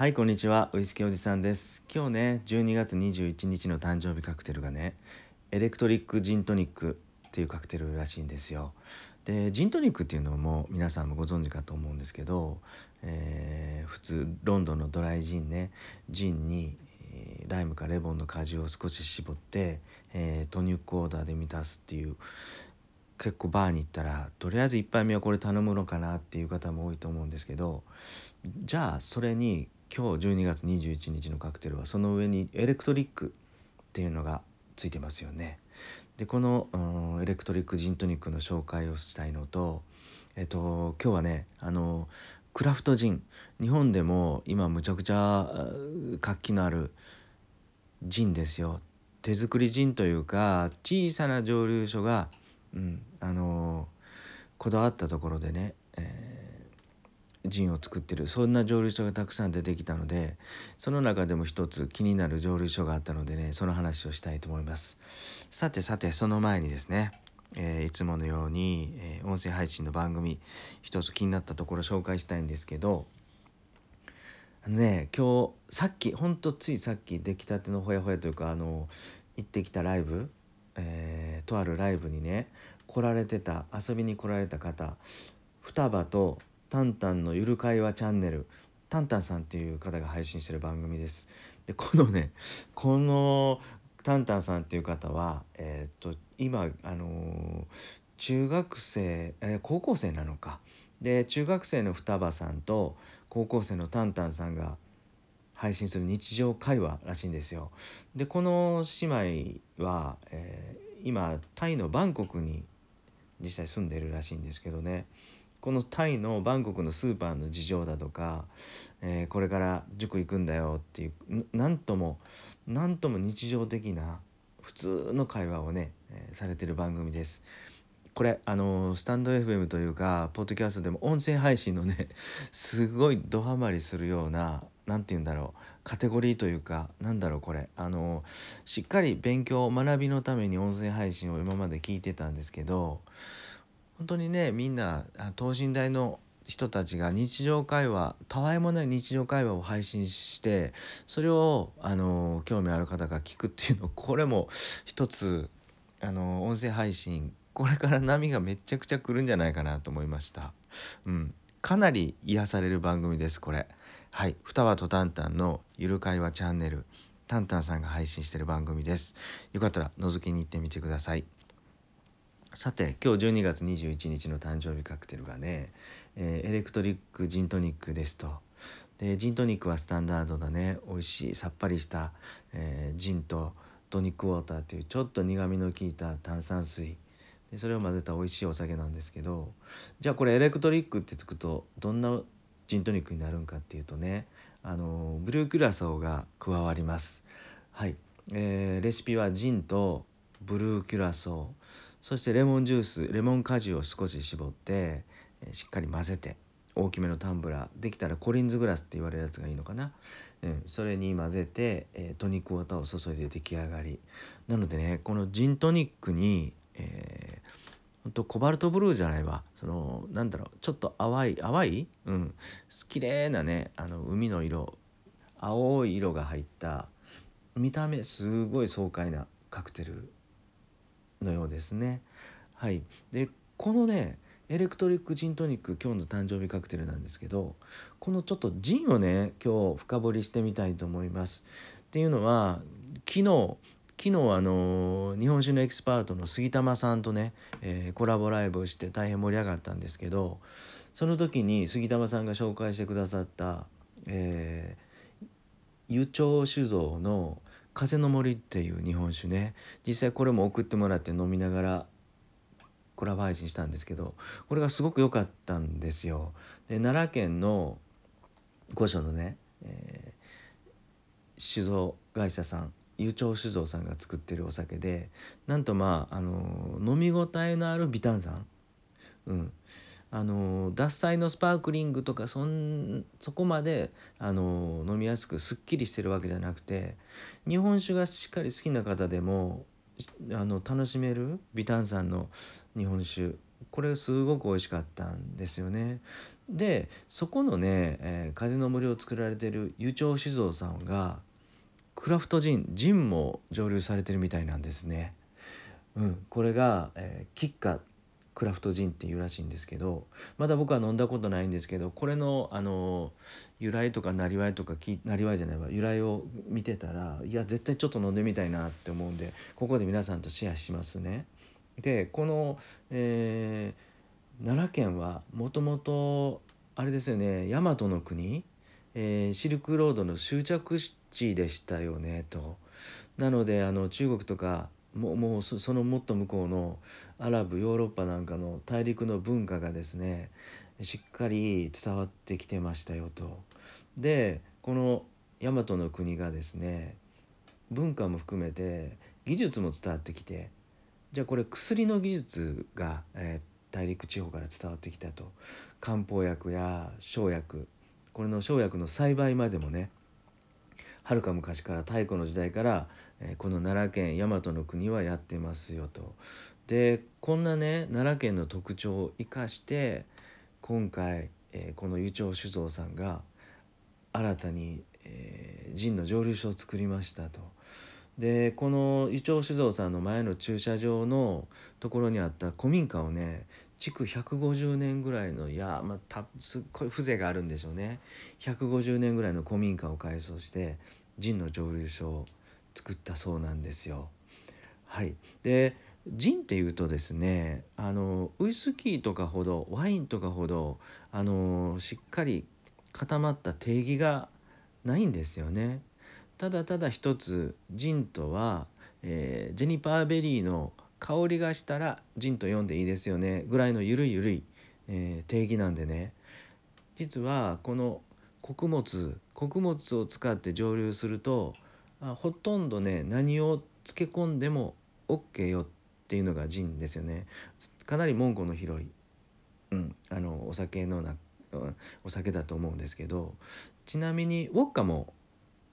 はいこんにちは。ウイスキーおじさんです。今日ね12月21日の誕生日カクテルがねエレクトリックジントニックっていうカクテルらしいんですよ。でジントニックっていうのも皆さんもご存知かと思うんですけど、えー、普通ロンドンのドライジンねジンにライムかレモンの果汁を少し絞って、えー、トニックオーダーで満たすっていう結構バーに行ったらとりあえず1杯目はこれ頼むのかなっていう方も多いと思うんですけどじゃあそれに今日12月21日のカクテルはその上にエレクトリックっていうのがついてますよね。でこの、うん、エレクトリックジントニックの紹介をしたいのと、えっと、今日はねあのクラフトジン日本でも今むちゃくちゃ活気のあるジンですよ手作りジンというか小さな蒸留所が、うん、あのこだわったところでね、えージンを作ってる。そんな蒸留所がたくさん出てきたのでその中でも一つ気になる蒸留所があったのでねその話をしたいと思います。さてさてその前にですね、えー、いつものように、えー、音声配信の番組一つ気になったところ紹介したいんですけどあのね今日さっきほんとついさっき出来たてのほやほやというかあの行ってきたライブ、えー、とあるライブにね来られてた遊びに来られた方双葉とタンタンのゆる会話チャンネルタンタンさんっていう方が配信してる番組です。でこのねこのタンタンさんっていう方はえー、っと今あのー、中学生、えー、高校生なのか。で中学生の双葉さんと高校生のタンタンさんが配信する日常会話らしいんですよ。でこの姉妹は、え、今タイのバンコクに実際住んでるらしいんですけどね。このタイのバンコクのスーパーの事情だとか、えー、これから塾行くんだよっていう何とも何とも日常的な普通の会話をね、えー、されてる番組です。これあのスタンド FM というかポッドキャストでも音声配信のね すごいドハマりするような何て言うんだろうカテゴリーというかなんだろうこれあのしっかり勉強学びのために音声配信を今まで聞いてたんですけど本当にねみんな等身大の人たちが日常会話たわいもない日常会話を配信してそれをあの興味ある方が聞くっていうのこれも一つあの音声配信これから波がめちゃくちゃ来るんじゃないかなと思いました。うん、かなり癒される番組ですこれ。はい、双葉とタンタンのゆる会話チャンネルタンタンさんが配信してる番組です。よかったら覗きに行ってみてください。さて今日12月21日の誕生日カクテルがね、えー、エレクトリックジントニックですと。でジントニックはスタンダードなね。美味しいさっぱりした、えー、ジンとトニックウォーターというちょっと苦みの効いた炭酸水。でそれを混ぜた美味しいお酒なんですけどじゃあこれエレクトリックってつくとどんなジントニックになるんかっていうとねあのブルーキュラソーが加わります。はい、えー、レシピはジンとブルーキュラソーそしてレモンジュースレモン果汁を少し絞ってしっかり混ぜて大きめのタンブラーできたらコリンズグラスって言われるやつがいいのかな、うん、それに混ぜて、えー、トニックウォーターを注いで出来上がり。なのでねこのジントニックに、えー、ほんとコバルトブルーじゃないわ。そのなんだろうちょっと淡い淡い？うん。綺麗なねあの海の色青い色が入った見た目すごい爽快なカクテル。のようですね。はい、でこのねエレクトリックジントニック今日の誕生日カクテルなんですけどこのちょっとジンをね今日深掘りしてみたいと思います。っていうのは昨日昨日あの日本酒のエキスパートの杉玉さんとね、えー、コラボライブをして大変盛り上がったんですけどその時に杉玉さんが紹介してくださった、えー、湯町酒造の風の森っていう日本酒ね。実際これも送ってもらって飲みながらコラボ配信したんですけどこれがすごく良かったんですよ。で奈良県の御所のね、えー、酒造会社さん湯町酒造さんが作ってるお酒でなんとまああの飲み応えのある微炭酸、うん、あの獺祭のスパークリングとかそんそこまであの飲みやすくすっきりしてるわけじゃなくて日本酒がしっかり好きな方でもあの楽しめる微炭酸の日本酒これすごく美味しかったんですよね。でそこのね、えー、風の森を作られてる湯町酒造さんがクラフトジンジンも蒸留されてるみたいなんですね。うん、これが、えー、キッカクラフトジンっていうらしいんですけどまだ僕は飲んだことないんですけどこれのあの由来とかなりわいとかなりわいじゃないわ由来を見てたらいや絶対ちょっと飲んでみたいなって思うんでここで皆さんとシェアしますね。でこの、えー、奈良県はもともとあれですよね大和の国、えー、シルクロードの終着地でしたよねと。なのであの中国とかもうもうそのもっと向こうのアラブヨーロッパなんかの大陸の文化がですねしっかり伝わってきてましたよと。でこの大和の国がですね文化も含めて技術も伝わってきてじゃあこれ薬の技術が、えー、大陸地方から伝わってきたと漢方薬や生薬これの生薬の栽培までもねはるか昔から太古の時代からえこの奈良県大和の国はやってますよと。でこんなね奈良県の特徴を生かして今回、えこの湯町酒造さんが新たに、えー、の蒸留所を作りましたと。でこの湯町酒造さんの前の駐車場のところにあった古民家をね築150年ぐらいのいやまあたすっごい風情があるんでしょうね150年ぐらいの古民家を改装してジンの蒸留所を作ったそうなんですよ。はい、でジンっていうとですねあのウイスキーとかほどワインとかほどあのしっかり固まった定義がないんですよね。ただただ一つジンとは、えー、ジェニパーベリーの香りがしたらジンと読んでいいですよねぐらいのゆるいゆるい、えー、定義なんでね。実はこの穀物穀物を使って蒸留するとあほとんどね何を漬け込んでも OK よっていうのがジンですよね。かなり門戸の広い、うん、あのお酒のなお酒だと思うんですけどちなみにウォッカも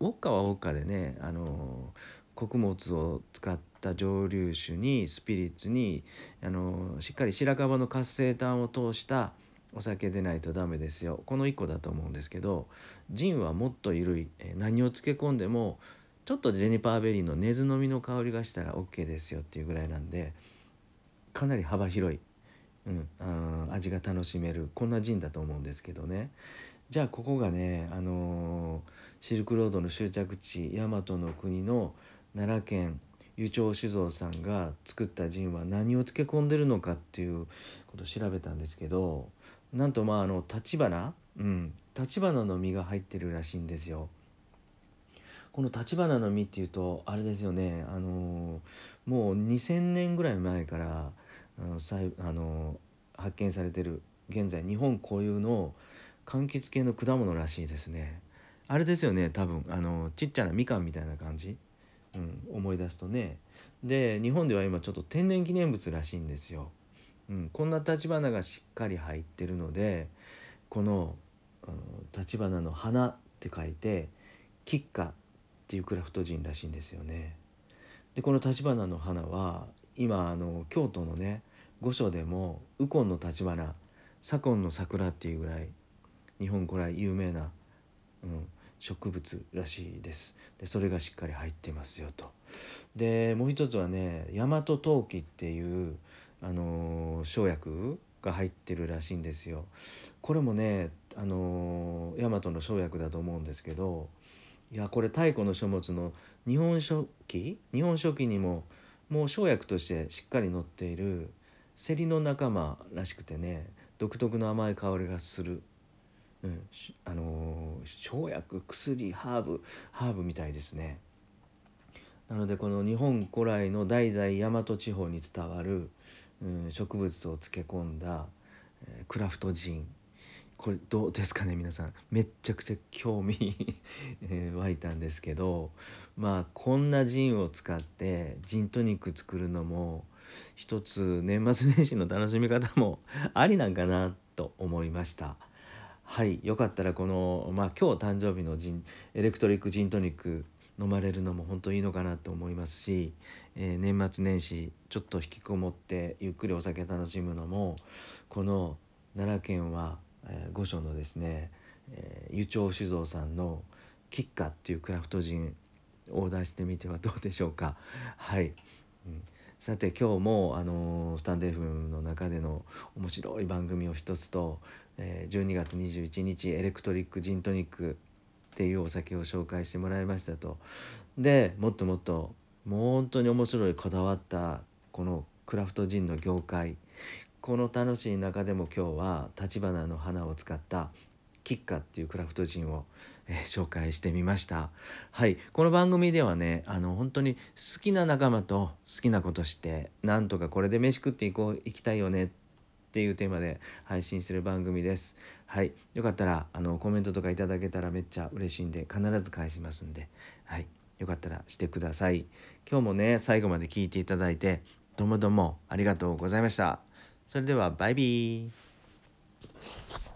ウォッカはウォッカでねあの穀物を使った蒸留酒にスピリッツにあのしっかり白樺の活性炭を通したお酒でないとダメですよ。この1個だと思うんですけどジンはもっと緩い。何を漬け込んでもちょっとジェニパーベリーの根津の実の香りがしたら OK ですよっていうぐらいなんでかなり幅広い、うん、あ味が楽しめる。こんなジンだと思うんですけどね。じゃあここがね、あのー、シルクロードの終着地大和の国の奈良県湯町酒造さんが作ったジンは何を漬け込んでるのかっていうことを調べたんですけどなんとまああの立花うん立花の実が入ってるらしいんですよ。この立花の実っていうとあれですよねあのもう2,000年ぐらい前からあのあの発見されてる現在日本固有の柑橘系の果物らしいですねあれですよね多分あのちっちゃなみかんみたいな感じ、うん、思い出すとねで日本では今ちょっと天然記念物らしいんですよ、うん、こんな立花がしっかり入ってるのでこの立花の花って書いて吉花っていうクラフトジンらしいんですよね。でこの橘の花は今あの京都のね御所でも右近の橘左近の桜っていうぐらい日本古来有名な、うん、植物らしいです。でそれがしっかり入ってますよと。でもう一つはね大和陶器っていうあの生薬が入ってるらしいんですよ。これもねあの大和の生薬だと思うんですけどいやこれ太古の書物の「日本書紀」日本書紀にももう生薬としてしっかり載っているセリの仲間らしくてね独特の甘い香りがする、うん、あの生薬薬ハーブハーブみたいですね。なのでこの日本古来の代々大和地方に伝わる、うん、植物を漬け込んだ、えー、クラフトジン。これどうですかね皆さん。めっちゃくちゃ興味 湧いたんですけどまあこんなジンを使ってジントニック作るのも一つ年末年始の楽しみ方もありなんかなと思いました。はいよかったらこのまあ今日誕生日のジンエレクトリックジントニック飲まれるのも本当いいのかなと思いますし、えー、年末年始ちょっと引きこもってゆっくりお酒楽しむのもこの奈良県は、えー、御所のですね、えー、湯町酒造さんのキッカっていうクラフトジンオーダーしてみてはどうでしょうか。はい、うんさて今日もあのスタンデーフの中での面白い番組を一つと、えー、12月21日エレクトリックジントニックっていうお酒を紹介してもらいましたと。でもっともっともう本当に面白いこだわったこのクラフトジンの業界。この楽しい中でも今日は橘の花を使ったキッカっていうクラフトジンを、えー、紹介してみました。はい。この番組ではねあの本当に好きな仲間と好きなことしてなんとかこれで飯食っていこう行きたいよねっていうテーマで配信する番組です。はい。よかったらあのコメントとかいただけたらめっちゃ嬉しいんで必ず返しますんで。はい。よかったらしてください。今日もね最後まで聞いていただいてどうもどうもありがとうございました。それではバイビー。